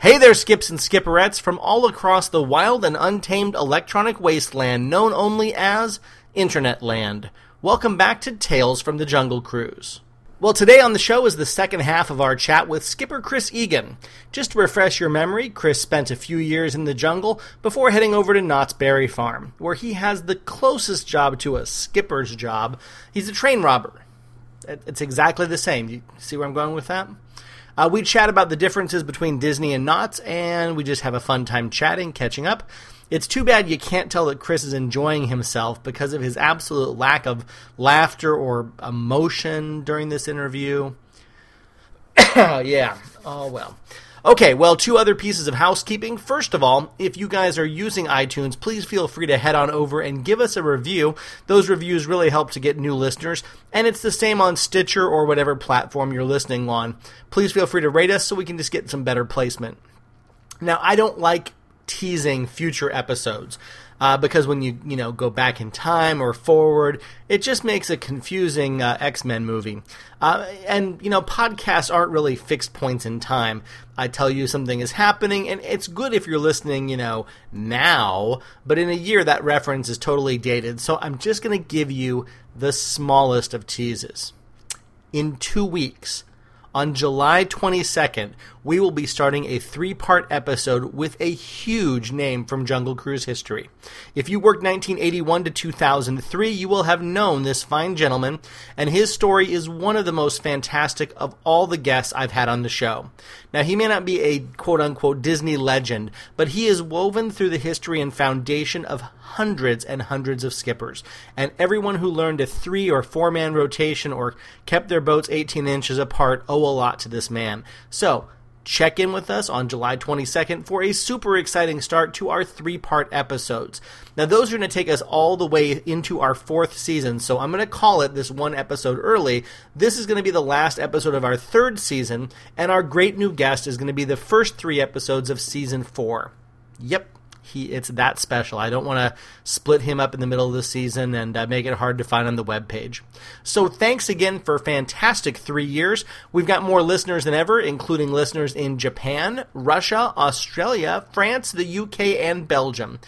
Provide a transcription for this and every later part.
Hey there, skips and skipperettes from all across the wild and untamed electronic wasteland known only as Internet Land. Welcome back to Tales from the Jungle Cruise. Well, today on the show is the second half of our chat with skipper Chris Egan. Just to refresh your memory, Chris spent a few years in the jungle before heading over to Knott's Berry Farm, where he has the closest job to a skipper's job. He's a train robber. It's exactly the same. You see where I'm going with that? Uh, we chat about the differences between Disney and Knott's, and we just have a fun time chatting, catching up. It's too bad you can't tell that Chris is enjoying himself because of his absolute lack of laughter or emotion during this interview. yeah. Oh, well. Okay, well, two other pieces of housekeeping. First of all, if you guys are using iTunes, please feel free to head on over and give us a review. Those reviews really help to get new listeners, and it's the same on Stitcher or whatever platform you're listening on. Please feel free to rate us so we can just get some better placement. Now, I don't like teasing future episodes uh, because when you you know go back in time or forward, it just makes a confusing uh, X Men movie. Uh, and you know podcasts aren't really fixed points in time. I tell you something is happening, and it's good if you're listening, you know, now. But in a year, that reference is totally dated. So I'm just going to give you the smallest of teases. In two weeks, on July 22nd, we will be starting a three part episode with a huge name from Jungle Cruise history. If you worked 1981 to 2003, you will have known this fine gentleman, and his story is one of the most fantastic of all the guests I've had on the show. Now, he may not be a quote unquote Disney legend, but he is woven through the history and foundation of hundreds and hundreds of skippers, and everyone who learned a three or four man rotation or kept their boats 18 inches apart owe a lot to this man. So, check in with us on July 22nd for a super exciting start to our three part episodes. Now, those are going to take us all the way into our fourth season, so I'm going to call it this one episode early. This is going to be the last episode of our third season, and our great new guest is going to be the first three episodes of season four. Yep, he it's that special. I don't want to split him up in the middle of the season and uh, make it hard to find on the web page. So thanks again for fantastic three years. We've got more listeners than ever, including listeners in Japan, Russia, Australia, France, the UK, and Belgium.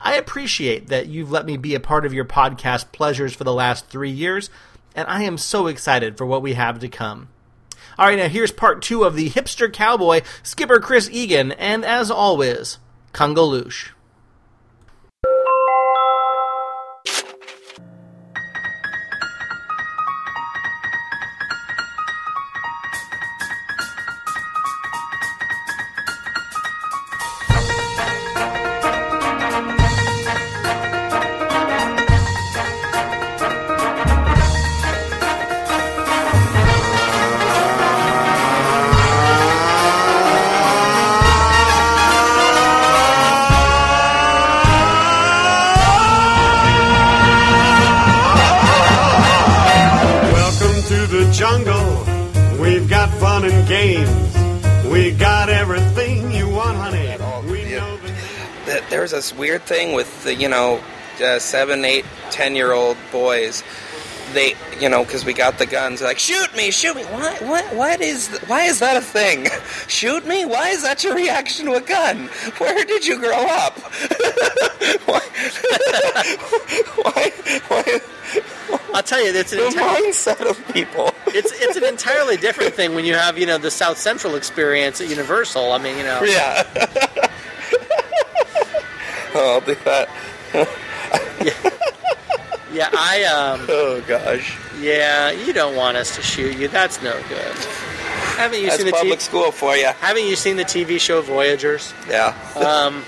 I appreciate that you've let me be a part of your podcast pleasures for the last three years, and I am so excited for what we have to come. All right, now here's part two of the hipster cowboy, Skipper Chris Egan, and as always, Kungaloosh. Weird thing with the, you know, uh, seven, eight, ten year old boys. They, you know, because we got the guns. Like, shoot me, shoot me. What? What? What is? Why is that a thing? shoot me? Why is that your reaction to a gun? Where did you grow up? why? why? Why? I'll tell you, it's an The entire, mindset of people. it's it's an entirely different thing when you have you know the South Central experience at Universal. I mean, you know, Yeah. Oh, I'll do that. yeah, yeah, I um, Oh gosh. yeah, you don't want us to shoot you. That's no good. Haven't you That's seen the public t- school for you. Haven't you seen the TV show Voyagers? Yeah. Um,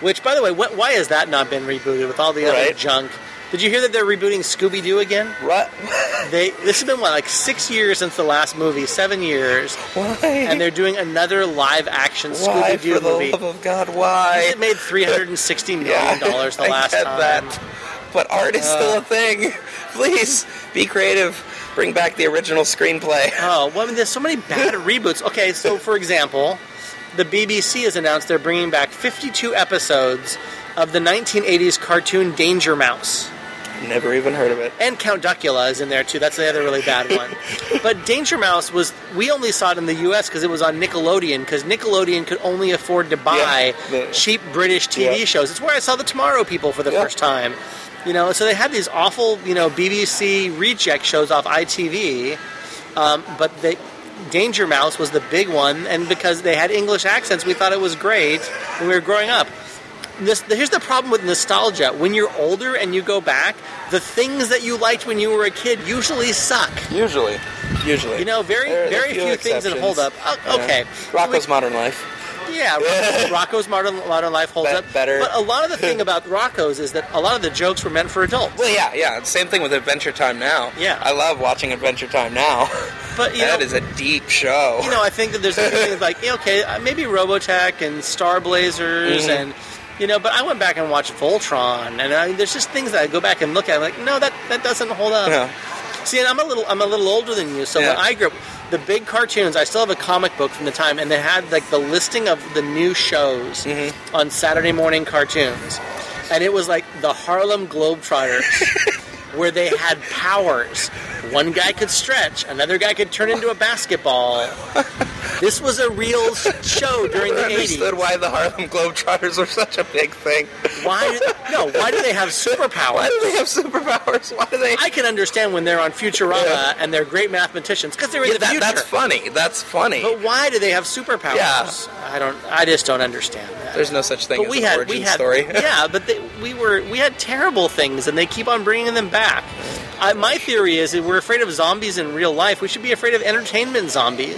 which, by the way, wh- why has that not been rebooted with all the other junk? Did you hear that they're rebooting Scooby Doo again? What? They this has been what like six years since the last movie, seven years, Why? and they're doing another live action Scooby Doo movie. for the love of God, why? It made three hundred and sixty million dollars the I last get time. that. But art is still Uh. a thing. Please be creative. Bring back the original screenplay. Oh, well, I mean, there's so many bad reboots. Okay, so for example, the BBC has announced they're bringing back 52 episodes of the 1980s cartoon Danger Mouse. Never even heard of it. And Count Duckula is in there too. That's the other really bad one. but Danger Mouse was we only saw it in the U.S. because it was on Nickelodeon because Nickelodeon could only afford to buy Yeah, the- cheap British TV Yeah. shows. It's where I saw the Tomorrow People for the Yeah. first time. You know, so they had these awful, you know, BBC reject shows off ITV, um, but they. Danger Mouse was the big one, and because they had English accents, we thought it was great when we were growing up this, here's the problem with nostalgia. When you're older and you go back, the things that you liked when you were a kid usually suck. Usually, usually. You know, very There very few, things that hold up. Oh, okay, Yeah. Rocko's Modern Life. yeah, Rocko's Modern, Modern Life holds Be- up better. But a lot of the thing about Rocko's is that a lot of the jokes were meant for adults. Well, yeah, yeah. Same thing with Adventure Time Now. Yeah. I love watching Adventure Time Now. But you that know, is a deep show. you know, I think that there's a few things like okay, uh, maybe Robotech and Star Blazers Mhm. and. You know, but I went back and watched Voltron, and I, there's just things that I go back and look at. Like, no, that that doesn't hold up. Yeah. See, and I'm a little I'm a little older than you, so when I grew up, the big cartoons, I still have a comic book from the time, and they had like the listing of the new shows Mm-hmm. on Saturday morning cartoons, and it was like the Harlem Globetrotters, where they had powers. One guy could stretch, another guy could turn into a basketball. This was a real show during the I understood 80s. why the Harlem Globetrotters were such a big thing. Why? No, why do they have superpowers? Why do they have superpowers? Why do they? I can understand when they're on Futurama Yeah. and they're great mathematicians because they're in Yeah, the that, future. that's funny. That's funny. But why do they have superpowers? Yeah. I don't. I just don't understand that. There's no such thing but as we an had origin we had story. yeah, but they, we were we had terrible things, and they keep on bringing them back. I, my theory is that we're afraid of zombies in real life. We should be afraid of entertainment zombies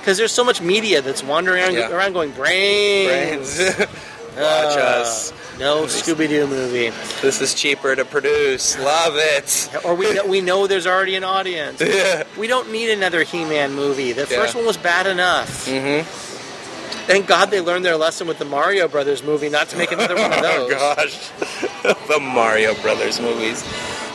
because there's so much media that's wandering around, Mm-hmm. Yeah. around going brains. Brains. Watch Uh, us. No Scooby Doo movie, This is cheaper to produce. Love it. or we know, we know there's already an audience. Yeah. We don't need another He-Man movie. The Yeah. first one was bad enough. Mm-hmm. Thank God they learned their lesson with the Mario Brothers movie, not to make another one of Oh those. gosh, the Mario Brothers movies.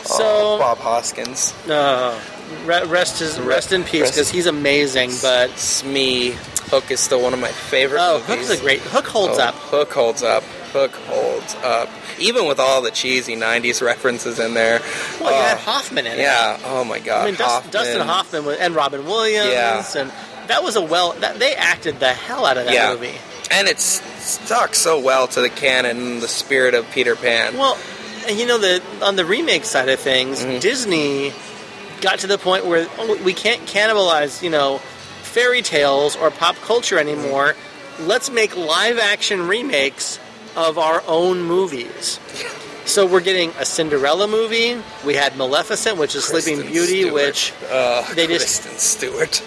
So, oh, Bob Hoskins, uh, re- rest his rest in peace because he's amazing. But Smee, Hook is still one of my favorite. oh, movies. Hook's a great Hook holds Oh, up. Hook holds up. Hook holds up. Even with all the cheesy '90s references in there. Well, you Oh, had Hoffman in it. yeah. Oh my God. I mean Hoffman. Dustin Hoffman and Robin Williams, Yeah. and that was a well. That, they acted the hell out of that Yeah. movie. And it's stuck so well to the canon and the spirit of Peter Pan. Well, you know the on the remake side of things, Mm-hmm. Disney got to the point where oh, we can't cannibalize, you know, fairy tales or pop culture anymore. Let's make live action remakes of our own movies. So we're getting a Cinderella movie. We had Maleficent, which is Sleeping Beauty, Stewart. which uh, they just- Kristen Stewart.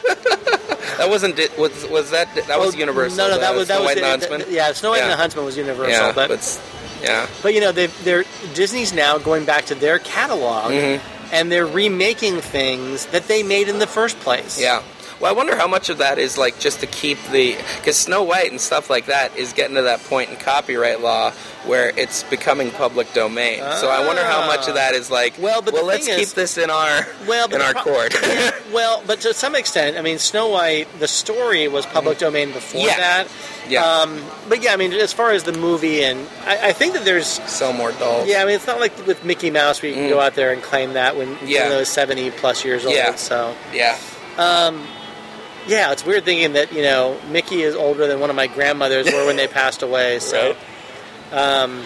that wasn't was was that that was Oh, Universal. No, no, that the was that Snow was White and the the- Huntsman. yeah. Snow White and the Huntsman was Universal, yeah, but but yeah, But you know, they've, they're Disney's now going back to their catalog, Mm-hmm. and they're remaking things that they made in the first place. yeah. Well, I wonder how much of that is like just to keep the because Snow White and stuff like that is getting to that point in copyright law where it's becoming public domain. So I wonder how much of that is like, Well, but the let's keep is- this in our Well, in our pro- court. Yeah, well, but to some extent, I mean, Snow White, the story was public domain before Mm-hmm. Yeah. that. Yeah. Um, but yeah, I mean, as far as the movie, and I, I think that there's. Sell more dolls. Yeah, I mean, it's not like with Mickey Mouse where you can go out there and claim that when Mm. Yeah. you know, 70 plus years old. Yeah. So, Yeah. Yeah, it's weird thinking that, you know, Mickey is older than one of my grandmothers were when they passed away. So, Right.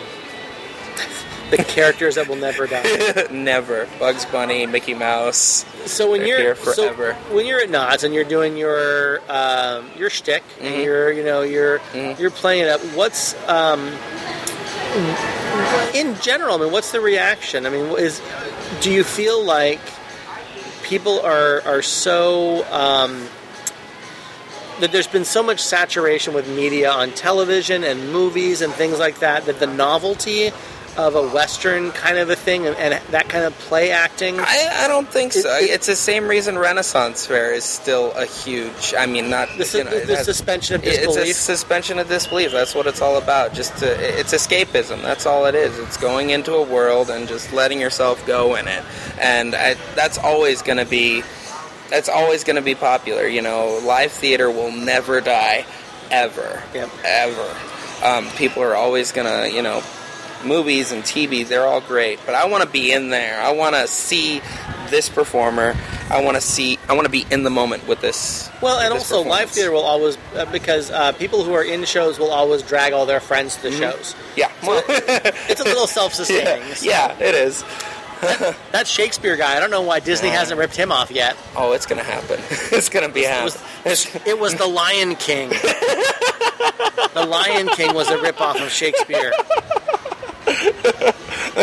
the characters that will never die. Never. Bugs Bunny, Mickey Mouse. So when you're. So when you're at Knott's and you're doing your um, your shtick Mm-hmm. and you're you know you're you're playing it up. What's um, in general? I mean, what's the reaction? I mean, is do you feel like people are are so um, that there's been so much saturation with media on television and movies and things like that that the novelty of a western kind of a thing and, and that kind of play acting I, I don't think so. It- it- it's the same reason Renaissance Fair is still a huge. I mean, not The, you know, the, the has- suspension of disbelief It's a suspension of disbelief. That's what it's all about. Just to, it's escapism. That's all it is. It's going into a world and just letting yourself go in it. And I, that's always going to be, that's always going to be popular. You know, live theater will never die, ever, Yep. ever. Um, people are always going to, you know, movies and TV, they're all great, but I want to be in there. I want to see this performer. I want to see. I want to be in the moment with this. Well, and this also live theater will always uh, because uh, people who are in shows will always drag all their friends to the shows. Yeah, well, It's a little self-sustaining. yeah, so- yeah, it is. That Shakespeare guy, I don't know why Disney hasn't ripped him off yet. Oh, it's gonna happen. it's gonna be It happen. was, it was the Lion King. the Lion King was a ripoff of Shakespeare.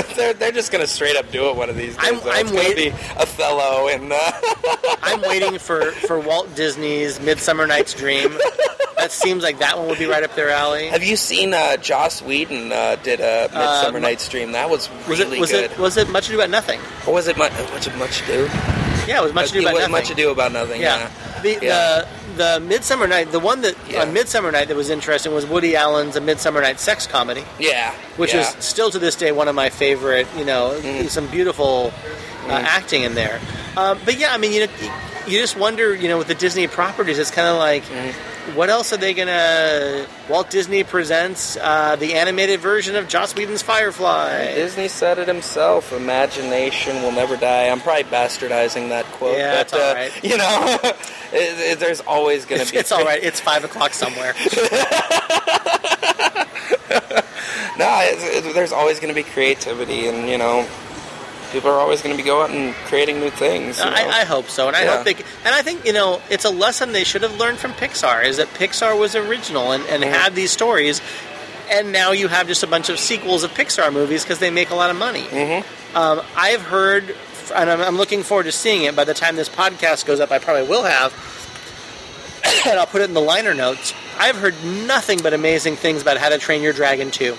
they're, they're just gonna straight up do it one of these days. I'm- though. I'm it's gonna be Othello and uh, I'm waiting for, for Walt Disney's Midsummer Night's Dream. That seems like that one would be right up their alley. Have you seen uh, Joss Whedon uh, did a Midsummer Um, Night's Dream? That was Was really it was good. it was it Much Ado About Nothing? or was it much, much, much ado? Yeah, it was Much Ado About Nothing. much ado about nothing. Yeah. Yeah. The, Yeah. the the Midsummer Night, the one that Yeah. on Midsummer Night that was interesting was Woody Allen's A Midsummer Night Sex Comedy, Yeah. which is still to this day one of my favorite. You know, Mm. some beautiful uh, acting in there. Um, but yeah, I mean, you know, you just wonder, you know, with the Disney properties, it's kind of like. Mm. What else are they gonna? Walt Disney presents uh, the animated version of Joss Whedon's Firefly. Disney said it himself. Imagination will never die. I'm probably bastardizing that quote. Yeah, but, uh, right. You know, it, it- there's always to It's, be. it's all right. It's five o'clock somewhere. No, there's always to be creativity, and you know, people are always going to be going out and creating new things. I, I hope so, and I Yeah. hope they. And I think you know, it's a lesson they should have learned from Pixar is that Pixar was original and, and had these stories, and now you have just a bunch of sequels of Pixar movies because they make a lot of money. Mm-hmm. Um, I've heard, and I'm, I'm looking forward to seeing it. By the time this podcast goes up, I probably will have, and I'll put it in the liner notes. I've heard nothing but amazing things about How to Train Your Dragon 2.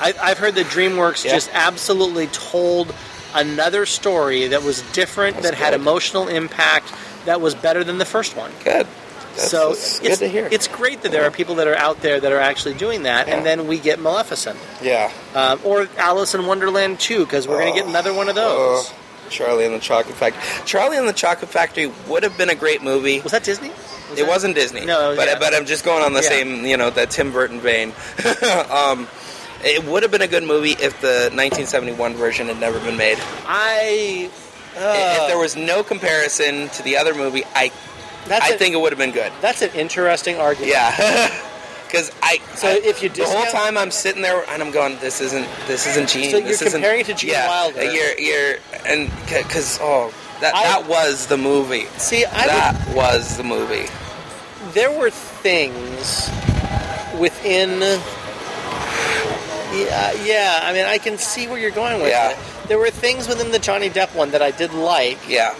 I, I've heard that DreamWorks Yeah. just absolutely told another story that was different, That's that had emotional impact, that was better than the first one. good. That's, so that's good it's, to hear. it's great that there are people that are out there that are actually doing that, Yeah. and then we get Maleficent yeah. um, or Alice in Wonderland 2 because we're going to get another one of those. Oh, Charlie and the Chocolate Factory. Charlie and the Chocolate Factory would have been a great movie. Was that Disney? Was It that- wasn't Disney. No, it was- but yeah. but I'm just going on the Yeah. same, you know, that Tim Burton vein. um, it would have been a good movie if the 1971 version had never been made. I. if Uh, there was no comparison to the other movie, I that's I a- think it would have been good. that's an interesting argument. Yeah. Because I, So I- if you the whole time I'm sitting there and I'm going, this isn't this isn't Gene. So you're comparing it to Gene yeah, Wilder. You're you're and because oh that I- that was the movie. See, I would- that was the movie. there were things within yeah, yeah i mean i can see where you're going with Yeah. it there were things within the johnny depp one that i did like Yeah.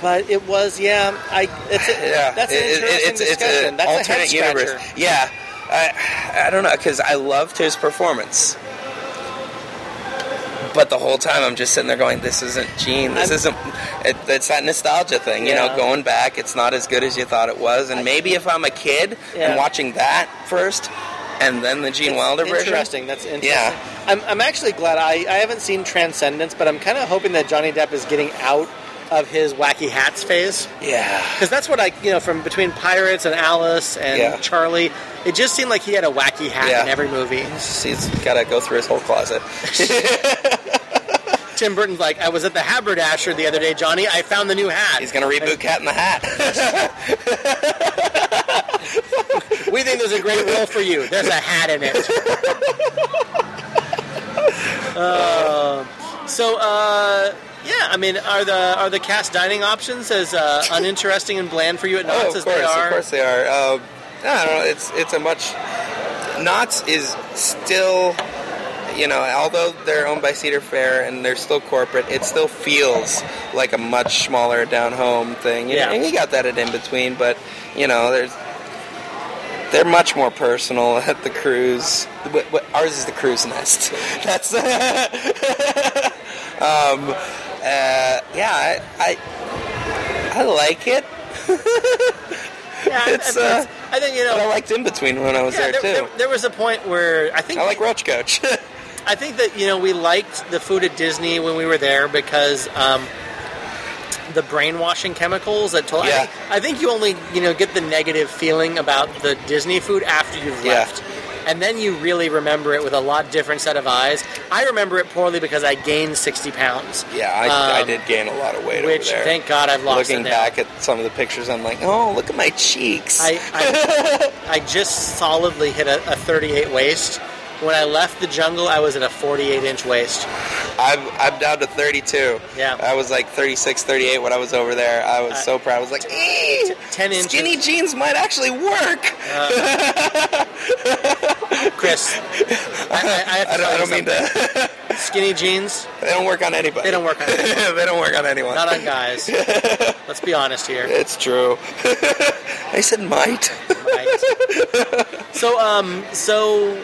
but it was yeah i it's a, yeah, that's an It- interesting it's, it's discussion an that's a alternate head universe. Yeah, I, I don't know because I loved his performance, but the whole time I'm just sitting there going, "This isn't Gene. This I'm- isn't." It, it's that nostalgia thing, you Yeah. know. Going back, it's not as good as you thought it was, and maybe if I'm a kid Yeah. and watching that first, and then the Gene Wilder version, interesting that's interesting Yeah. I'm, I'm actually glad I, I haven't seen transcendence but i'm kind of hoping that johnny depp is getting out of his wacky hats phase yeah, because that's what I, you know, from between Pirates and Alice and Yeah. Charlie, it just seemed like he had a wacky hat Yeah. in every movie. he's got to go through his whole closet. Tim Burton's like, I was at the haberdasher the other day, Johnny. I found the new hat. He's gonna reboot Cat in the Hat. we think there's a great role for you. There's a hat in it. Uh, so, uh, yeah, I mean, are the are the cast dining options as uh, uninteresting and bland for you at Oh, Knott's of as course, they are? of course they are. Um, I don't know. It's it's a much. Knott's is still, you know, although they're owned by Cedar Fair and they're still corporate, it still feels like a much smaller down home thing. You Yeah. know, and you got that at in between, but you know, there's they're much more personal at the cruise. What- what- Ours is the cruise nest. That's um, uh, yeah. I, I I like it. Yeah, I- It's, I, uh, I think you But I liked in between when I was Yeah, there, there, too. there, there was a point where I think I like Roach Coach. I think that you know we liked the food at Disney when we were there because um, the brainwashing chemicals that told. I, Yeah. think, I think you only you know get the negative feeling about the Disney food after you've Yeah. left. and then you really remember it with a lot different set of eyes. I remember it poorly because I gained 60 pounds. Yeah, I, I Um, did gain a lot of weight Which, thank God, I've lost Looking back at some of the pictures, I'm like, oh, look at my cheeks. I, I, I just solidly hit a, a 38 waist. When I left the jungle, I was at a 48 inch waist. I'm, I'm down to 32. Yeah. I was like 36, 38 when I was over there. I was Uh, so proud. I was like, "Ee, 10 inches. Skinny jeans might actually work. Chris, I, I, I have to I don't, I don't mean to. Skinny jeans, they don't work on anybody. They don't work on anyone. they don't work on anyone. not on guys. Let's be honest here. It's true. I said might. Right. So, um, so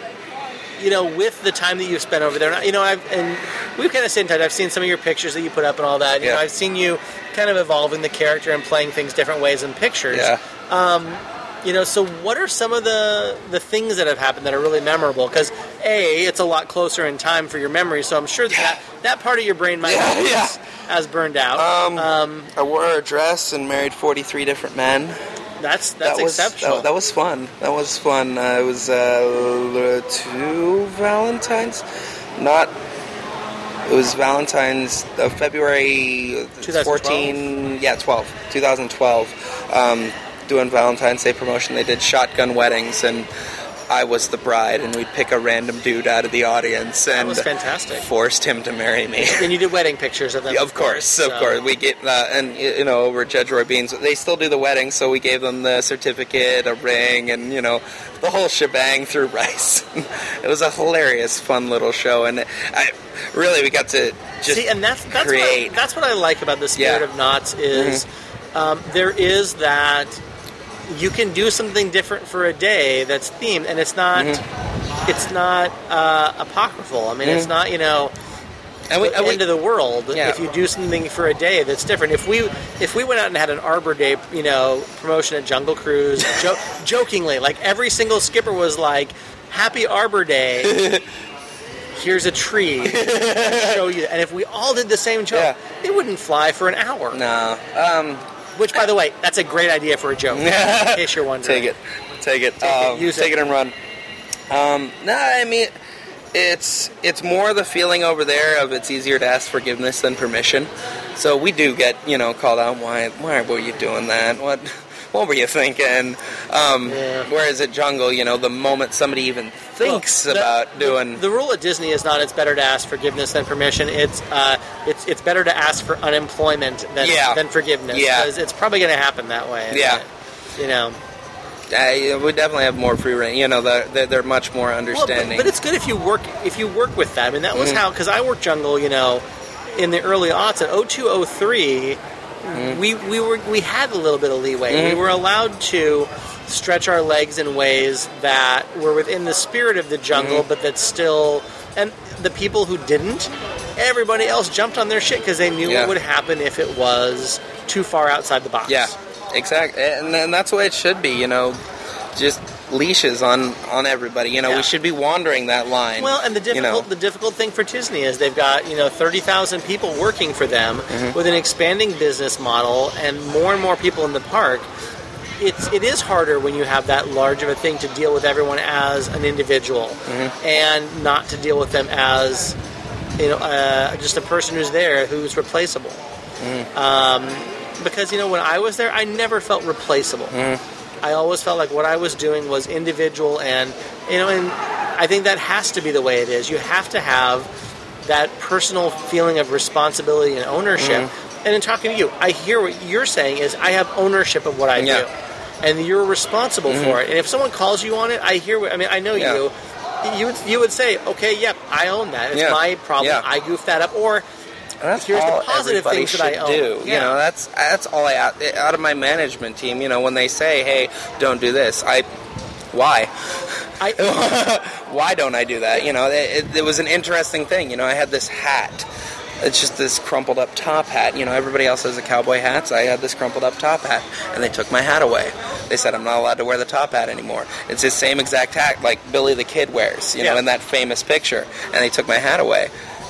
you know, with the time that you've spent over there, you know, I've and we've kind of stayed in touch. I've seen some of your pictures that you put up and all that. You Yeah. know, I've seen you kind of evolving the character and playing things different ways in pictures. Yeah. You know, so what are some of the the things that have happened that are really memorable? Because a, it's a lot closer in time for your memory, so I'm sure that that, that part of your brain might Yeah, yeah. as, as burned out. Um, I wore a dress and married 43 different men. That's that's that was, exceptional. That, that was fun. That was fun. Uh, it was uh, two Valentines, not. It was Valentine's uh, February 2012? 14. Yeah, 12, 2012. Um, doing Valentine's Day promotion, they did shotgun weddings, and I was the bride, and we'd pick a random dude out of the audience and was fantastic. forced him to marry me. and you did wedding pictures of them. Of course, of so- course. We get uh, and you know over at Judge Roy Bean's, they still do the wedding, so we gave them the certificate, a ring, and you know the whole shebang through Rice. it was a hilarious, fun little show, and I really we got to just See, and that's that's create. what I, that's what I like about the spirit Yeah. Mm-hmm. of Knott's is um, there is that you can do something different for a day that's themed, and it's not Mm-hmm. it's not uh, apocryphal. I mean, it's not you know and we, the we- end of the world Yeah. if you do something for a day that's different. If we if we went out and had an Arbor Day, you know, promotion at Jungle Cruise, jo- jokingly, like every single skipper was like, "Happy Arbor Day." Here's a tree. show you, and if we all did the same joke, Yeah. it wouldn't fly for an hour. no, um, Which, by the way, that's a great idea for a joke. in case you're wondering, take it, take it, Take it, um, use take it. it and run. Um, no, I mean. It's it's more the feeling over there of it's easier to ask forgiveness than permission. So we do get you know called out. Why why were you doing that? What what were you thinking? Um, Yeah. Whereas at Jungle, you know, the moment somebody even thinks Well, the- about doing The rule at Disney is not it's better to ask forgiveness than permission. It's uh, it's it's better to ask for unemployment than Yeah. than forgiveness. Yeah. it's probably going to happen that way. Yeah. you know. uh, we definitely have more free reign. You know, they're, they're, much more Well, but, understanding. but it's good if you work if you work with them, and that was mm-hmm. how because I worked jungle, you know, in the early aughts at 0203, mm-hmm. we we were we had a little bit of leeway. We mm-hmm. were allowed to stretch our legs in ways that were within the spirit of the jungle, but that still and the people who didn't. Everybody else jumped on their shit because they knew Yeah. what would happen if it was too far outside the box. Yeah, exactly, and, and that's the way it should be. You know, just leashes on on everybody. You know, Yeah. we should be wandering that line. Well, and the you difficult know. the difficult thing for Disney is they've got you know thirty thousand people working for them Mm-hmm. with an expanding business model and more and more people in the park. It's it is harder when you have that large of a thing to deal with everyone as an individual Mm-hmm. and not to deal with them as you know uh, just a person who's there who's replaceable. Mm-hmm. Um, because you know when I was there, I never felt replaceable. Mm-hmm. I always felt like what I was doing was individual, and you know, and I think that has to be the way it is. You have to have that personal feeling of responsibility and ownership. Mm-hmm. And in talking to you, I hear what you're saying is I have ownership of what I Yeah. do, and you're responsible for mm-hmm. it. And if someone calls you on it, I hear. What, I mean, I know Yeah. you. You would, you would say, okay, yep, I own that. It's Yeah. my problem. Yeah. I goofed that up. Or that's here's the positive things that I own. do. Yeah. You know, that's that's all I out, out of my management team. You know, when they say, "Hey, don't do this," I why. I, why don't I do that? You know, it, it, it was an interesting thing. You know, I had this hat. It's just this crumpled up top hat. You know, everybody else has a cowboy hat, so I had this crumpled up top hat, and they took my hat away. They said I'm not allowed to wear the top hat anymore. It's the same exact hat like Billy the Kid wears, you know, Yeah. in that famous picture, and they took my hat away.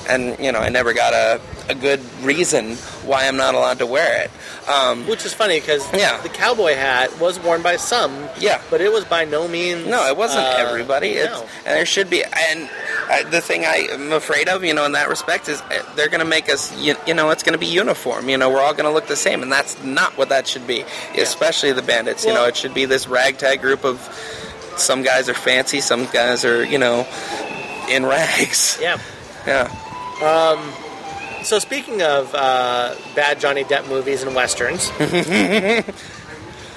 And you know, I never got a a good reason why I'm not allowed to wear it. Um, Which is funny because Yeah. the cowboy hat was worn by some. Yeah. But it was by no means. No, it wasn't uh, everybody. It's, no. And there should be. And uh, the thing I am afraid of, you know, in that respect, is uh, they're going to make us, you, you know, it's going to be uniform. You know, we're all going to look the same, and that's not what that should be. Especially the bandits. you know, it should be this ragtag group of. Some guys are fancy. Some guys are, you know, in rags. Yeah. Yeah. So speaking of uh, bad Johnny Depp movies and westerns,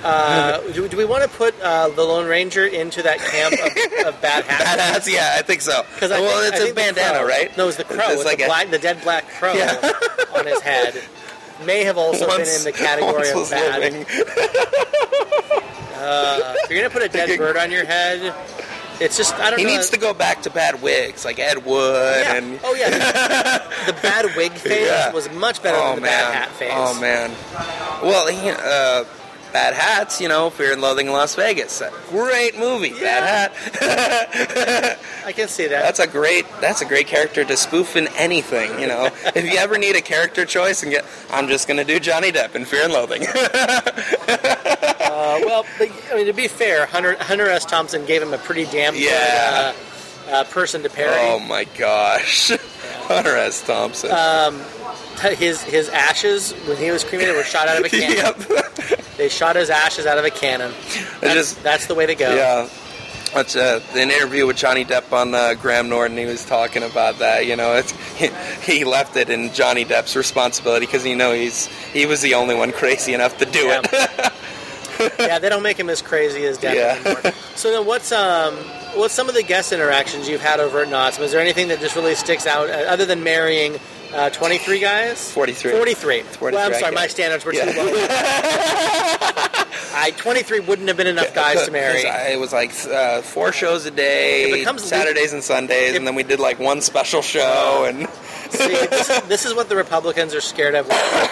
uh, do, do we want to put uh, the Lone Ranger into that camp of, of bad hats? Badass. Yeah, I think so. Because I well, think, it's I a bandana, crow- right? No, it was the crow. It's with like the, a- black, the dead black crow Yeah. on his head. May have also been in the category of bad. Uh, if you're gonna put a dead bird on your head, it's just I don't He know. needs to go back to bad wigs like Ed Wood Yeah. and Oh yeah, the, bad wig phase Yeah. was much better oh than the man, bad hat phase. oh man. Well, he, uh, Bad Hats, you know, Fear and Loathing in Las Vegas, great movie. Bad Hat. I can see that. That's a great. That's a great character to spoof in anything. You know, if you ever need a character choice and get, I'm just gonna do Johnny Depp in Fear and Loathing. Uh, well, but, I mean, to be fair, Hunter, Hunter S. Thompson gave him a pretty damn Yeah. good uh, uh, person to parry. oh my gosh, Hunter S. Thompson. His his ashes when he was cremated were shot out of a cannon. yep. They shot his ashes out of a cannon. That's, just- that's the way to go. Yeah. That's uh, an interview with Johnny Depp on uh, Graham Norton. He was talking about that. You know, it's he, he left it in Johnny Depp's responsibility because you know he's he was the only one crazy enough to do Yeah. it. Yeah, they don't make him as crazy as Depp Yeah. anymore. So then, what's um, what's some of the guest interactions you've had over at Knott's? Was there anything that just really sticks out, uh, other than marrying uh, 23 guys? 43. 43. 43, Well, I'm sorry, my standards were Yeah. too low. I 23 wouldn't have been enough guys to marry. I- It was like uh, four shows a day, Saturdays and Sundays, and then we did like one special show. And See, this, this is what the Republicans are scared of.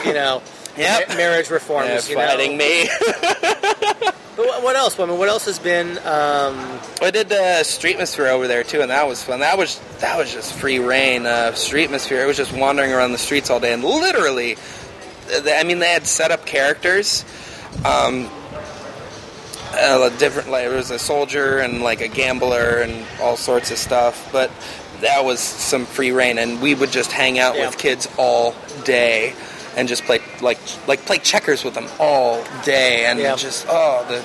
You know, Yep. ma- marriage reforms. they're you know? me. But what, what else? I mean, what else has been? Um, I did uh, Streetmosphere over there too, and that was fun. That was that was just free reign. Uh, Streetmosphere. It was just wandering around the streets all day, and literally, I mean, they had set up characters. Um, uh, different, like there was a soldier and like a gambler and all sorts of stuff, but that was some free reign, and we would just hang out Yeah. with kids all day. And just play like like play checkers with them all day, and Yeah. just oh the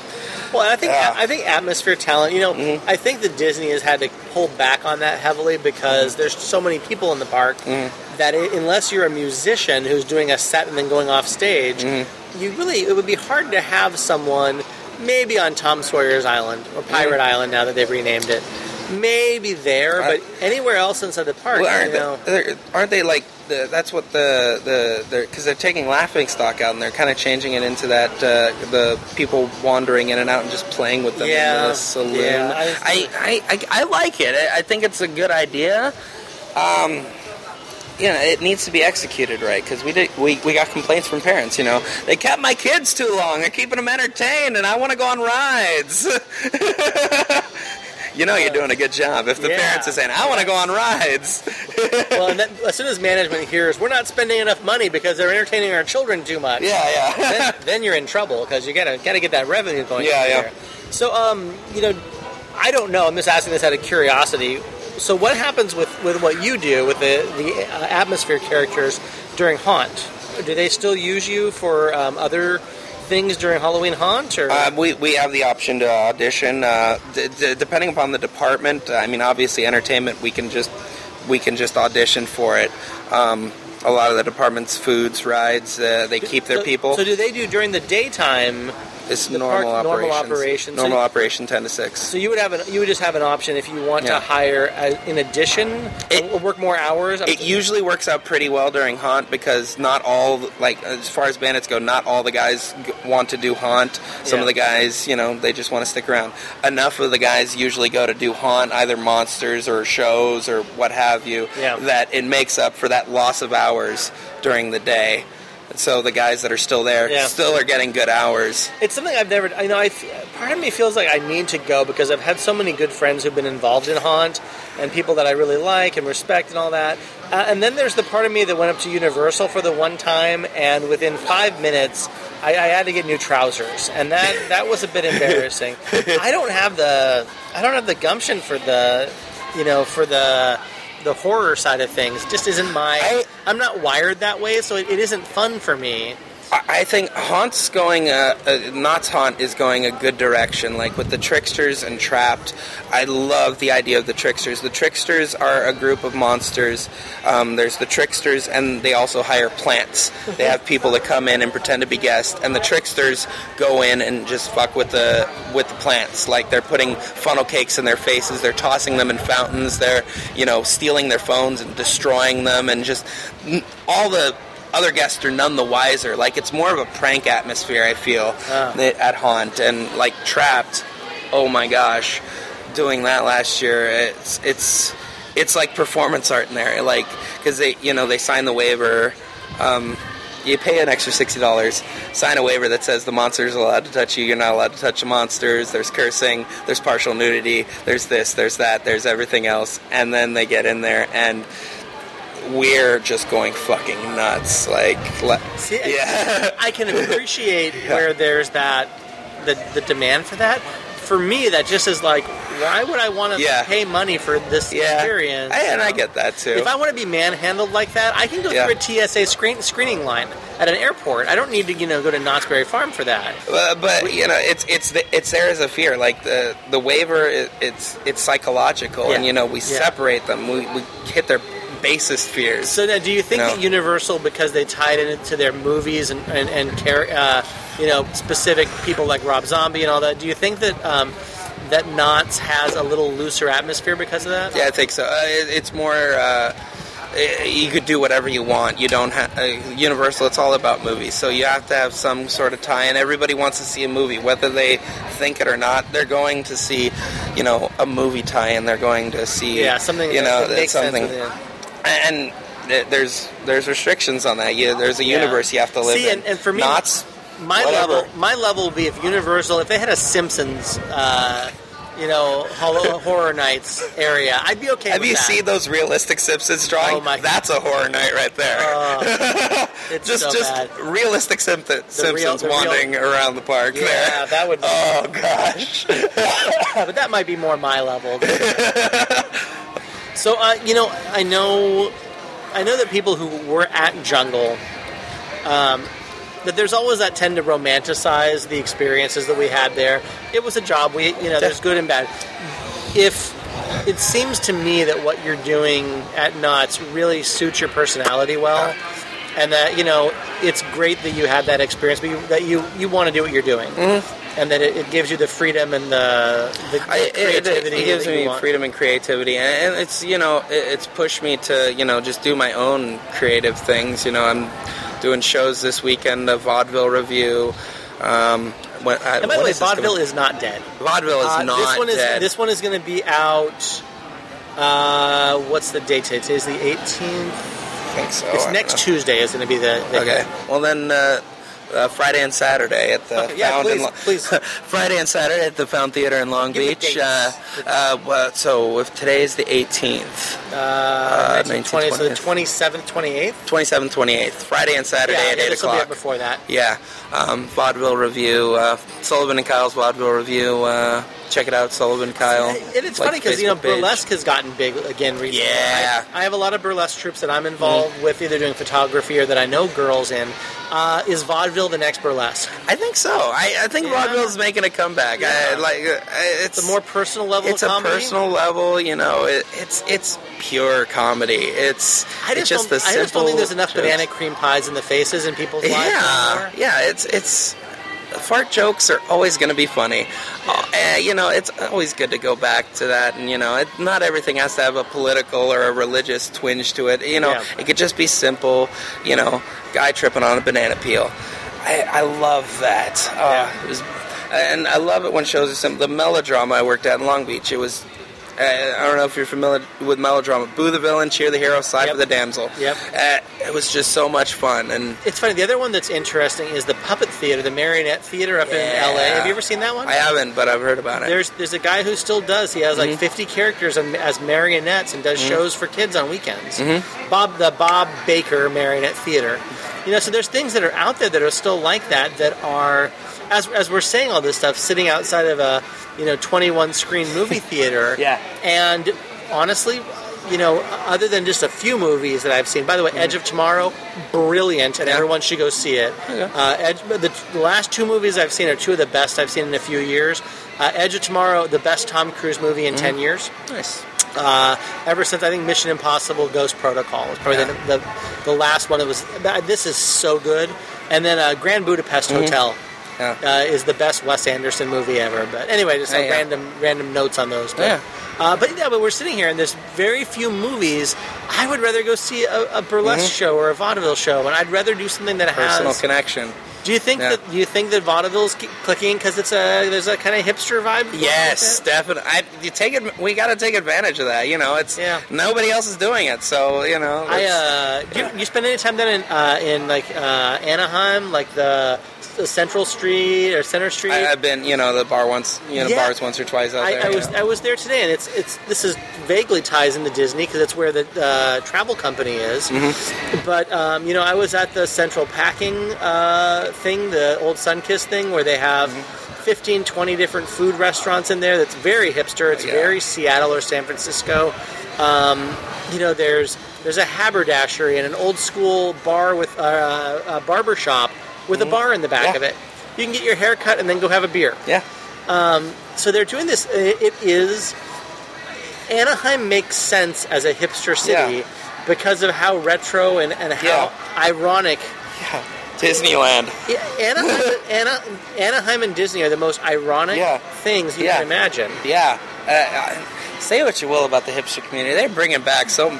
well, I think Yeah. I think atmosphere talent. You know, Mm-hmm. I think that Disney has had to pull back on that heavily because Mm-hmm. there's so many people in the park that i unless you're a musician who's doing a set and then going off stage, Mm-hmm. you really it would be hard to have someone maybe on Tom Sawyer's Island or Pirate Island now that they've renamed it. Maybe there, but anywhere else inside the park, Well, aren't, you know. they, they're- aren't they like the, that's what the the they're because they're taking laughing stock out and they're kind of changing it into that uh, the people wandering in and out and just playing with them Yeah, in the saloon. yeah, I, I, I, I like it. I, I think it's a good idea. Um, you know, it needs to be executed right because we did we, we got complaints from parents. You know, they kept my kids too long. They're keeping them entertained, and I want to go on rides. you know, you're doing a good job if the Yeah. parents are saying, "I want to go on rides." well, and then, as soon as management hears we're not spending enough money because they're entertaining our children too much, yeah, yeah. then, then you're in trouble because you gotta gotta get that revenue going. Yeah, yeah. there. So, um, you know, I don't know. I'm just asking this out of curiosity. So, what happens with, with what you do with the the uh, atmosphere characters during Haunt? Do they still use you for um, other things during Halloween Haunt? Or Um, we, we have the option to audition uh, d- d- depending upon the department. I mean, obviously, entertainment we can just we can just audition for it. Um, a lot of the departments, foods, rides, uh, they keep their people. So, do they do during the daytime? It's the normal park- normal operations. operations. So Normal operation ten to six. So you would have an, you would just have an option if you want Yeah. to hire uh in addition It- or work more hours. It usually works out pretty well during haunt because not all like as far as bandits go, not all the guys g- want to do haunt. Some Yeah. of the guys, you know, they just want to stick around. Enough of the guys usually go to do haunt, either monsters or shows or what have you. Yeah. That it makes up for that loss of hours during the day. So the guys that are still there Yeah. still are getting good hours. It's something I've never. I know. I part of me feels like I need to go because I've had so many good friends who've been involved in haunt and people that I really like and respect and all that. Uh, and then there's the part of me that went up to Universal for the one time, and within five minutes, I, I had to get new trousers, and that that was a bit embarrassing. I don't have the I don't have the gumption for the you know for the the horror side of things. Just isn't my. I- I'm not wired that way, so it, it isn't fun for me. I think Haunt's going, uh, uh, Haunt is going a good direction. Like with the Tricksters and Trapped, I love the idea of the Tricksters. The Tricksters are a group of monsters. Um, there's the Tricksters, and they also hire plants. They have people that come in and pretend to be guests, and the Tricksters go in and just fuck with the with the plants. Like they're putting funnel cakes in their faces, they're tossing them in fountains, they're you know stealing their phones and destroying them, and just all the other guests are none the wiser. Like it's more of a prank atmosphere. I feel Ah. at Haunt and like Trapped. Oh my gosh, doing that last year, it's it's it's like performance art in there. Like because they you know they sign the waiver. Um, you pay an extra sixty dollars, sign a waiver that says the monsters are allowed to touch you. You're not allowed to touch the monsters. There's cursing. There's partial nudity. There's this. There's that. There's everything else. And then they get in there and we're just going fucking nuts. Like, le- See, yeah. I can appreciate where there's that the the demand for that. For me, that just is like, why would I want to Yeah. pay money for this yeah, experience? I- and I get that too. If I want to be manhandled like that, I can go Yeah. through a TSA screen, screening line at an airport. I don't need to, you know, go to Knott's Berry Farm for that. Uh, but you know, it's it's the, it's there as a fear. Like the the waiver, it, it's it's psychological, and you know we Yeah. separate them. We, we hit their basest fears. So now, do you think No. that Universal, because they tied it into their movies and and, and car- uh, you know specific people like Rob Zombie and all that, do you think that um, that Knott's has a little looser atmosphere because of that? yeah, I think so. Uh, it, it's more. Uh, you could do whatever you want. You don't have uh, Universal. It's all about movies, so you have to have some sort of tie. And everybody wants to see a movie, whether they think it or not. They're going to see, you know, a movie tie, and they're going to see, Yeah, something you know, that something. sense. And there's there's restrictions on that. You, there's a Yeah. universe you have to live See, in. and, and for me, Knott's, my whatever. level, my level would be if Universal, if they had a Simpsons, uh, you know, horror nights area, I'd be okay. Have you that. seen those realistic Simpsons drawings? Oh my- That's a horror night right there. It's just so just bad. realistic Simp- Simpsons the real- wandering around the park Yeah, there. that would. Be, Oh gosh. but that might be more my level. So, uh, you know, I know, I know that people who were at Jungle, um, that there's always that tend to romanticize the experiences that we had there. It was a job. We, you know, there's good and bad. If it seems to me that what you're doing at Knott's really suits your personality well, and that you know it's great that you had that experience, but you, that you you want to do what you're doing, and that it, it gives you the freedom and the, the I, it, it, creativity. it gives me want. freedom and creativity, and, and it's you know it, it's pushed me to you know just do my own creative things. You know, I'm doing shows this weekend, the vaudeville review. Um, when, I, And by the way, is vaudeville gonna- is not dead. vaudeville is Uh, not this one is dead. this one is going to be out. Uh, what's the date? today? The 18th. Think so. It's next don't Tuesday is going to be the, the. Okay. Well then. Uh, uh, Friday and Saturday at the Okay, yeah, Found in please, Lo- please. Friday and Saturday at the Found Theater in Long Give Beach. Uh, uh, well, so if today is the 18th, Uh, 19th, 20, so the 27th, 28th. 27th, 28th, Friday and Saturday Yeah, at yeah, 8 this will be o'clock. before that. Yeah, um, vaudeville review, uh, Sullivan and Kyle's vaudeville review. Check it out, Sullivan Kyle. And it's like funny because you know page. burlesque has gotten big again recently. Yeah. I, I have a lot of burlesque troupes that I'm involved with, either doing photography or that I know girls in. Uh, is vaudeville the next burlesque? I think so. I, I think Yeah. vaudeville's making a comeback. I, like uh, it's a more personal level It's of a comedy. personal level, you know. It, it's it's pure comedy. It's I it's just, just don't, the I just don't think there's enough jokes. banana cream pies in the faces in people's lives Yeah, anymore. yeah. It's it's fart jokes are always going to be funny. Uh, eh, you know, it's always good to go back to that, and you know, it, not everything has to have a political or a religious twinge to it. You know, Yeah. it could just be simple. You know, guy tripping on a banana peel. I, I love that. Uh, Yeah. it was, and I love it when shows are simple. The melodrama I worked at in Long Beach, it was Uh, I don't know if you're familiar with melodrama. Boo the villain, cheer the hero, sigh Yep. for the damsel. Yep. Uh, it was just so much fun, and It's funny. The other one that's interesting is the Puppet Theater, the Marionette Theater up in L.A. Have you ever seen that one? I haven't, but I've heard about it. There's there's a guy who still does. He has like Mm-hmm. 50 characters as as marionettes and does shows for kids on weekends. Mm-hmm. Bob the Bob Baker Marionette Theater. You know, so there's things that are out there that are still like that that are as as we're saying all this stuff sitting outside of a you know 21 screen movie theater. Yeah. And honestly, you know, other than just a few movies that I've seen. By the way, Edge of Tomorrow, brilliant, and Yeah. everyone should go see it. Uh, Edge, the, the last two movies I've seen are two of the best I've seen in a few years. Uh, Edge of Tomorrow, the best Tom Cruise movie in ten years. nice. Uh, ever since I think Mission Impossible: Ghost Protocol was probably Yeah. the, the the last one that was. This is so good. And then uh, Grand Budapest Hotel Yeah. uh, is the best Wes Anderson movie ever. But anyway, just some Yeah, yeah. random random notes on those. But, Yeah. uh, but yeah, but we're sitting here and there's very few movies. I would rather go see a, a burlesque show or a vaudeville show, and I'd rather do something that Mm-hmm. Personal connection. Do you think Yeah. that? Do you think that vaudeville's ki- clicking because it's a there's a kind of hipster vibe? Yes, definitely. I, you take it. We got to take advantage of that. You know, it's Yeah. nobody else is doing it, so you know. I uh, do you, you spend any time then in uh, in like uh, Anaheim, like the Central Street or Center Street? I, have been, you know, the bar once, you know, Yeah. bars once or twice out I, there. I was yeah. I was there today, and it's it's this is vaguely ties into Disney because it's where the uh, travel company is. Mm-hmm. But um, you know, I was at the Central Packing uh, thing, the old Sunkist thing, where they have. Mm-hmm. 15 20 different food restaurants in there that's very hipster it's Yeah. very seattle or san francisco um, you know there's there's a haberdashery and an old school bar with uh, a barber shop with a bar in the back Mm-hmm. Yeah. of it you can get your hair cut and then go have a beer yeah, so they're doing this. It it is Anaheim makes sense as a hipster city Yeah. because of how retro and, and how Yeah. ironic. yeah. Disneyland. Yeah, Anaheim, Ana, Anaheim and Disney are the most ironic Yeah. things you can imagine. Yeah. Uh, Uh, say what you will about the hipster community, they're bringing back so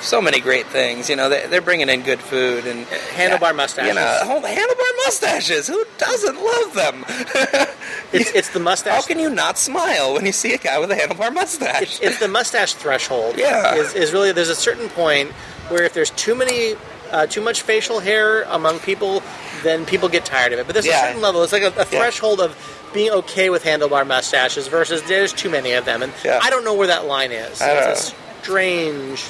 so many great things. You know, they, they're bringing in good food and Handlebar mustaches. You know, handlebar mustaches. Who doesn't love them? It's, it's the mustache. How can you not smile when you see a guy with a handlebar mustache? it's, it's the mustache threshold. Yeah. is, is really there's a certain point where if there's too many, uh, too much facial hair among people, then people get tired of it. But there's a certain level. It's like a, a threshold of being okay with handlebar mustaches versus there's too many of them, and Yeah. I don't know where that line is. I don't it's a strange.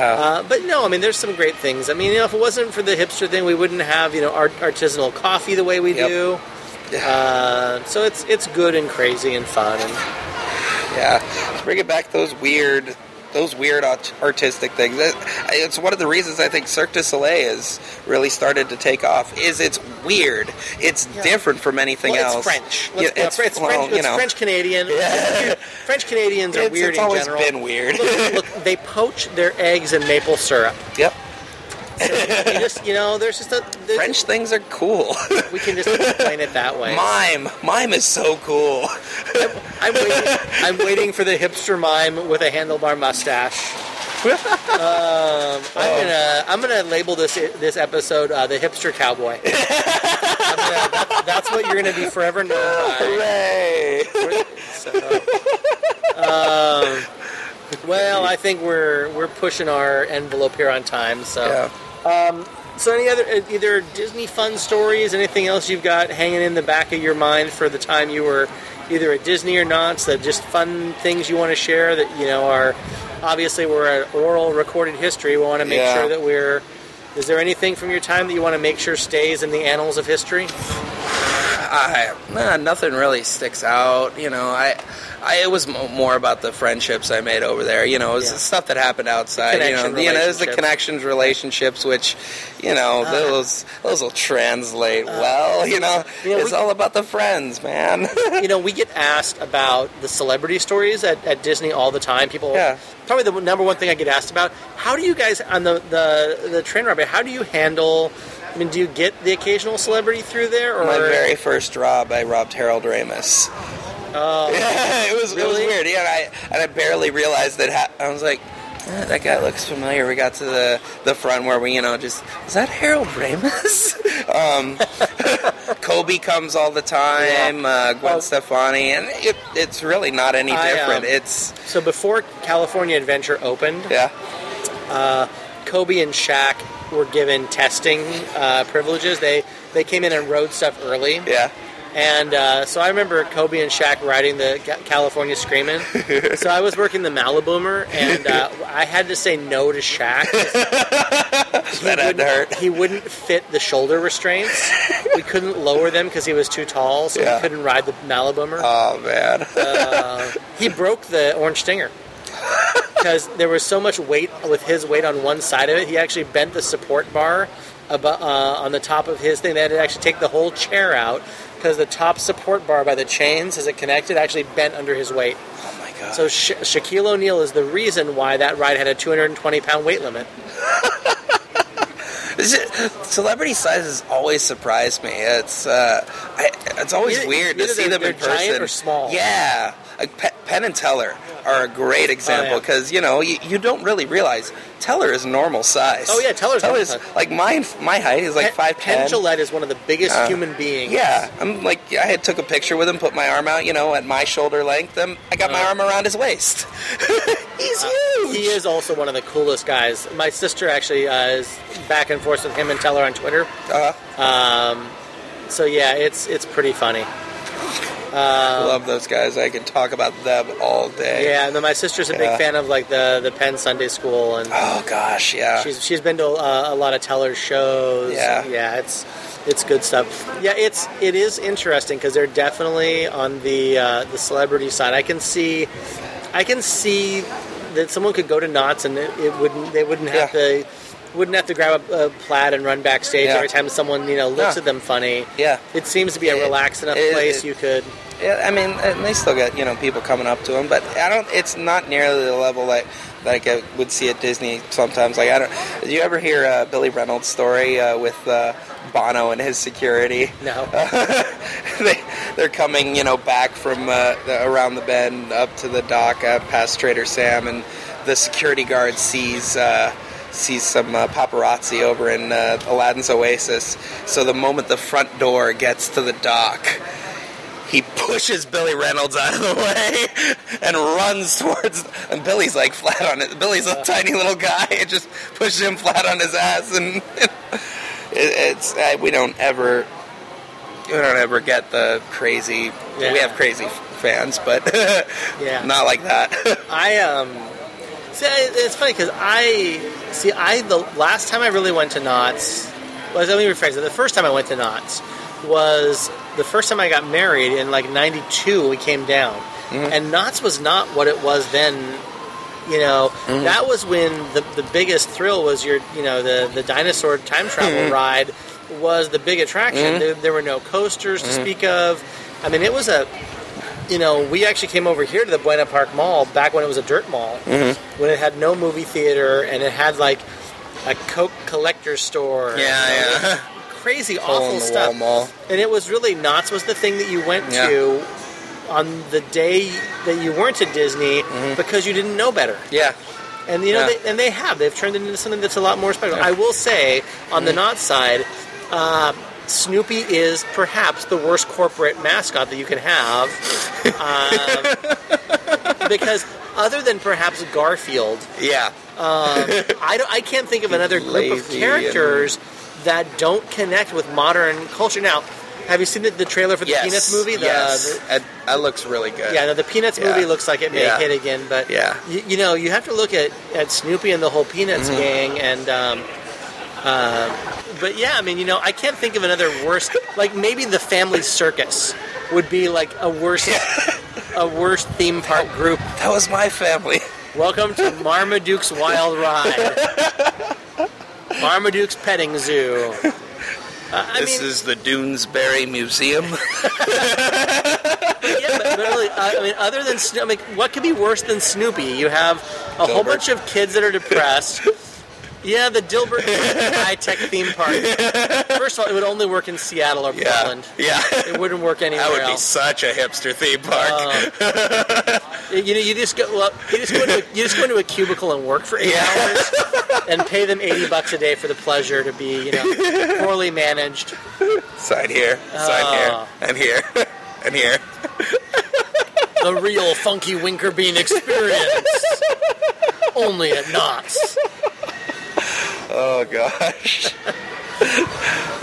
Uh, but no, I mean, there's some great things. I mean, you know, if it wasn't for the hipster thing, we wouldn't have you know art- artisanal coffee the way we Yep. do. Uh, so it's it's good and crazy and fun. And, Yeah, Let's bring it back those weird, those weird art- artistic things. It's one of the reasons I think Cirque du Soleil has really started to take off. Is it's weird. It's different from anything well, else. it's French. Yeah, it's, it's, well, French. you It's know, French Canadian. Yeah. French Canadians are It's, weird it's in always general. been weird. look, look, they poach their eggs in maple syrup. yep. You just, you know, there's just a there's- French things are cool. We can just explain it that way. mime, mime is so cool. I'm waiting. I'm waiting for the hipster mime with a handlebar mustache. Um, I'm gonna I'm gonna label this this episode uh, the hipster cowboy. Gonna, that's, that's what you're gonna be forever known by. Hooray! So, um, well, I think we're we're pushing our envelope here on time. So, Yeah. So any other uh, either Disney fun stories, anything else you've got hanging in the back of your mind for the time you were either at Disney or not? So just fun things you want to share that you know are obviously we're an oral recorded history. We want to make Yeah. sure that we're. Is there anything from your time that you want to make sure stays in the annals of history? I, nah, nothing really sticks out. You know, I, I it was mo- more about the friendships I made over there. You know, it was Yeah. stuff that happened outside. You know, you know, it was the connections, relationships, which, you know, Uh. those those will translate well. You know, you know, it's we- all about the friends, man. you know, we get asked about the celebrity stories at, at Disney all the time. People, Yeah. probably the number one thing I get asked about. How do you guys on the the the train ride? How do you handle? I mean, do you get the occasional celebrity through there, or My very first job, I robbed Harold Ramis. Oh. yeah, it was it was weird. Yeah, and I and I barely realized that. Ha- I was like, "Eh, that guy looks familiar. We got to the the front where we, you know, just is that Harold Ramis? um, Kobe comes all the time. Uh, Gwen Well- Stefani, and it, it's really not any I, different. um, it's So before California Adventure opened, yeah, Kobe and Shaq were given testing uh, privileges. They they came in and rode stuff early. yeah. And uh, so I remember Kobe and Shaq riding the California Screamin'. so I was working the Maliboomer, and uh, I had to say no to Shaq. He That had to wouldn't- hurt. He wouldn't fit the shoulder restraints. we couldn't lower them because he was too tall, so Yeah. we couldn't ride the Maliboomer. Oh man. he broke the Orange Stinger because there was so much weight with his weight on one side of it. He actually bent the support bar abo- uh, on the top of his thing. They had to actually take the whole chair out because the top support bar by the chains, as it connected, actually bent under his weight. oh my god. So Sha- Shaquille O'Neal is the reason why that ride had a 220 pound weight limit. Celebrity sizes always surprise me. It's uh, I, it's always Either- weird to see them in they're giant or small. Yeah, like Pe- Penn and Teller are a great example Oh, yeah. because you know you, you don't really realize Teller is normal size. Oh, yeah, Teller's normal Teller's like mine. My height is like Penn- five Penn ten. Jillette is one of the biggest Uh, human beings. Yeah, I'm like I had took a picture with him, put my arm out, you know, at my shoulder length. And I got my Uh. arm around his waist. He's huge. He is also one of the coolest guys. My sister actually uh, is back and forth with him and Teller on Twitter. Uh, Um, so yeah, it's it's pretty funny. I love those guys. I could talk about them all day. Yeah, and then my sister's a big Yeah. fan of like the the Penn Sunday School, and Oh gosh, yeah. she's she's been to uh, a lot of Teller's shows. Yeah. yeah, it's it's good stuff. Yeah, it's it is interesting because they're definitely on the uh, the celebrity side. I can see, I can see that someone could go to Knott's and it, it wouldn't they wouldn't have Yeah. to. Wouldn't have to grab a, a plaid and run backstage Yeah. every time someone you know looks at them funny. Yeah. it seems to be a It- relaxed enough it- place it- you could. Yeah, I mean, and they still get you know people coming up to them, but I don't. It's not nearly the level that like I would see at Disney sometimes. Like I don't. Did you ever hear uh, Billy Reynolds' story uh, with uh, Bono and his security? No, they they're coming you know back from uh, the, around the bend up to the dock uh, past Trader Sam, and the security guard sees. Uh, sees some uh, paparazzi over in uh, Aladdin's Oasis. So the moment the front door gets to the dock, he pushes Billy Reynolds out of the way and runs towards. And Billy's like flat on it. Billy's a tiny little guy. It just pushes him flat on his ass, and it, it's uh, we don't ever we don't ever get the crazy. Yeah. We have crazy fans, but Yeah. not like that. I um see it's funny because I see I the last time I really went to Knott's was let me rephrase it. The first time I went to Knott's was the first time I got married in like '92. We came down, mm-hmm. and Knott's was not what it was then. You know, mm-hmm. that was when the the biggest thrill was your you know the the dinosaur time travel mm-hmm. ride was the big attraction. There, there were no coasters to speak of. I mean, it was a you know, we actually came over here to the Buena Park Mall back when it was a dirt mall, Mm-hmm. when it had no movie theater and it had like a Coke collector store. yeah, yeah. Crazy, Hole awful stuff. mall. And it was really Knott's was the thing that you went Yeah. to on the day that you weren't at Disney because you didn't know better. Yeah. And you know, Mm-hmm. Yeah. they, and they have. They've turned it into something that's a lot more special. I will say, on Mm-hmm. the Knott side, uh, Snoopy is perhaps the worst corporate mascot that you can have, um, because other than perhaps Garfield, Yeah. I, don't, I can't think of another group of characters that don't connect with modern culture. Now, have you seen the, the trailer for the yes. Peanuts movie? The, yes. the- That, that looks really good. yeah, no, the Peanuts Yeah. movie looks like it may Yeah. hit again, but Yeah. you, you know, you have to look at, at Snoopy and the whole Peanuts Mm-hmm. gang, and um, uh, but yeah, I mean, you know, I can't think of another worse. Like maybe the Family Circus would be like a worse, a worse theme park group. That was my family. Welcome to Marmaduke's Wild Ride, Marmaduke's Petting Zoo. Uh, this mean, is the Doonesbury Museum. yeah, but, really, uh, I mean, other than Snoopy, I mean, what could be worse than Snoopy? You have a whole bunch of kids that are depressed. Yeah, the Dilbert high tech theme park. First of all, it would only work in Seattle or Yeah, Portland. yeah. It wouldn't work anywhere else. That would be else. such a hipster theme uh, park. You know, you just go. Well, you just go into a, you just go into a cubicle and work for eight hours, and pay them eighty bucks a day for the pleasure to be, you know, poorly managed. sign here, sign Oh. Uh. here, and here, and here. The real funky Winkerbean experience, only at Knott's. Oh gosh.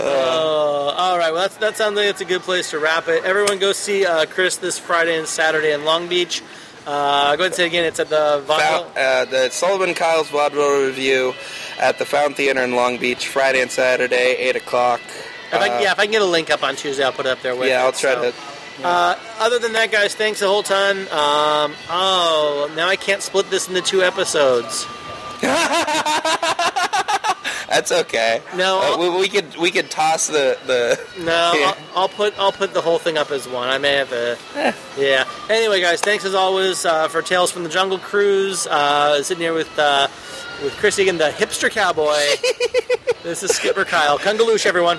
Uh, all right, well, that's, that sounds like it's a good place to wrap it. Everyone, go see uh, Chris this Friday and Saturday in Long Beach. Uh, go ahead and say it again. It's at the Vaudeville. uh, the Sullivan Kyle's Vaudeville Review at the Fountain Theater in Long Beach, Friday and Saturday, 8 o'clock. If I, Uh, yeah, if I can get a link up on Tuesday, I'll put it up there with yeah, it. I'll try So, to. Uh, other than that, guys, thanks a whole ton. Um, oh, now I can't split this into two episodes. That's okay. No, Uh, we, we could we could toss the the. No, Yeah. I'll, I'll put I'll put the whole thing up as one. I may have a yeah. Anyway, guys, thanks as always uh, for Tales from the Jungle Cruise. Uh, sitting here with uh, with Chris Egan, the hipster cowboy. this is Skipper Kyle. Kungaloosh, everyone.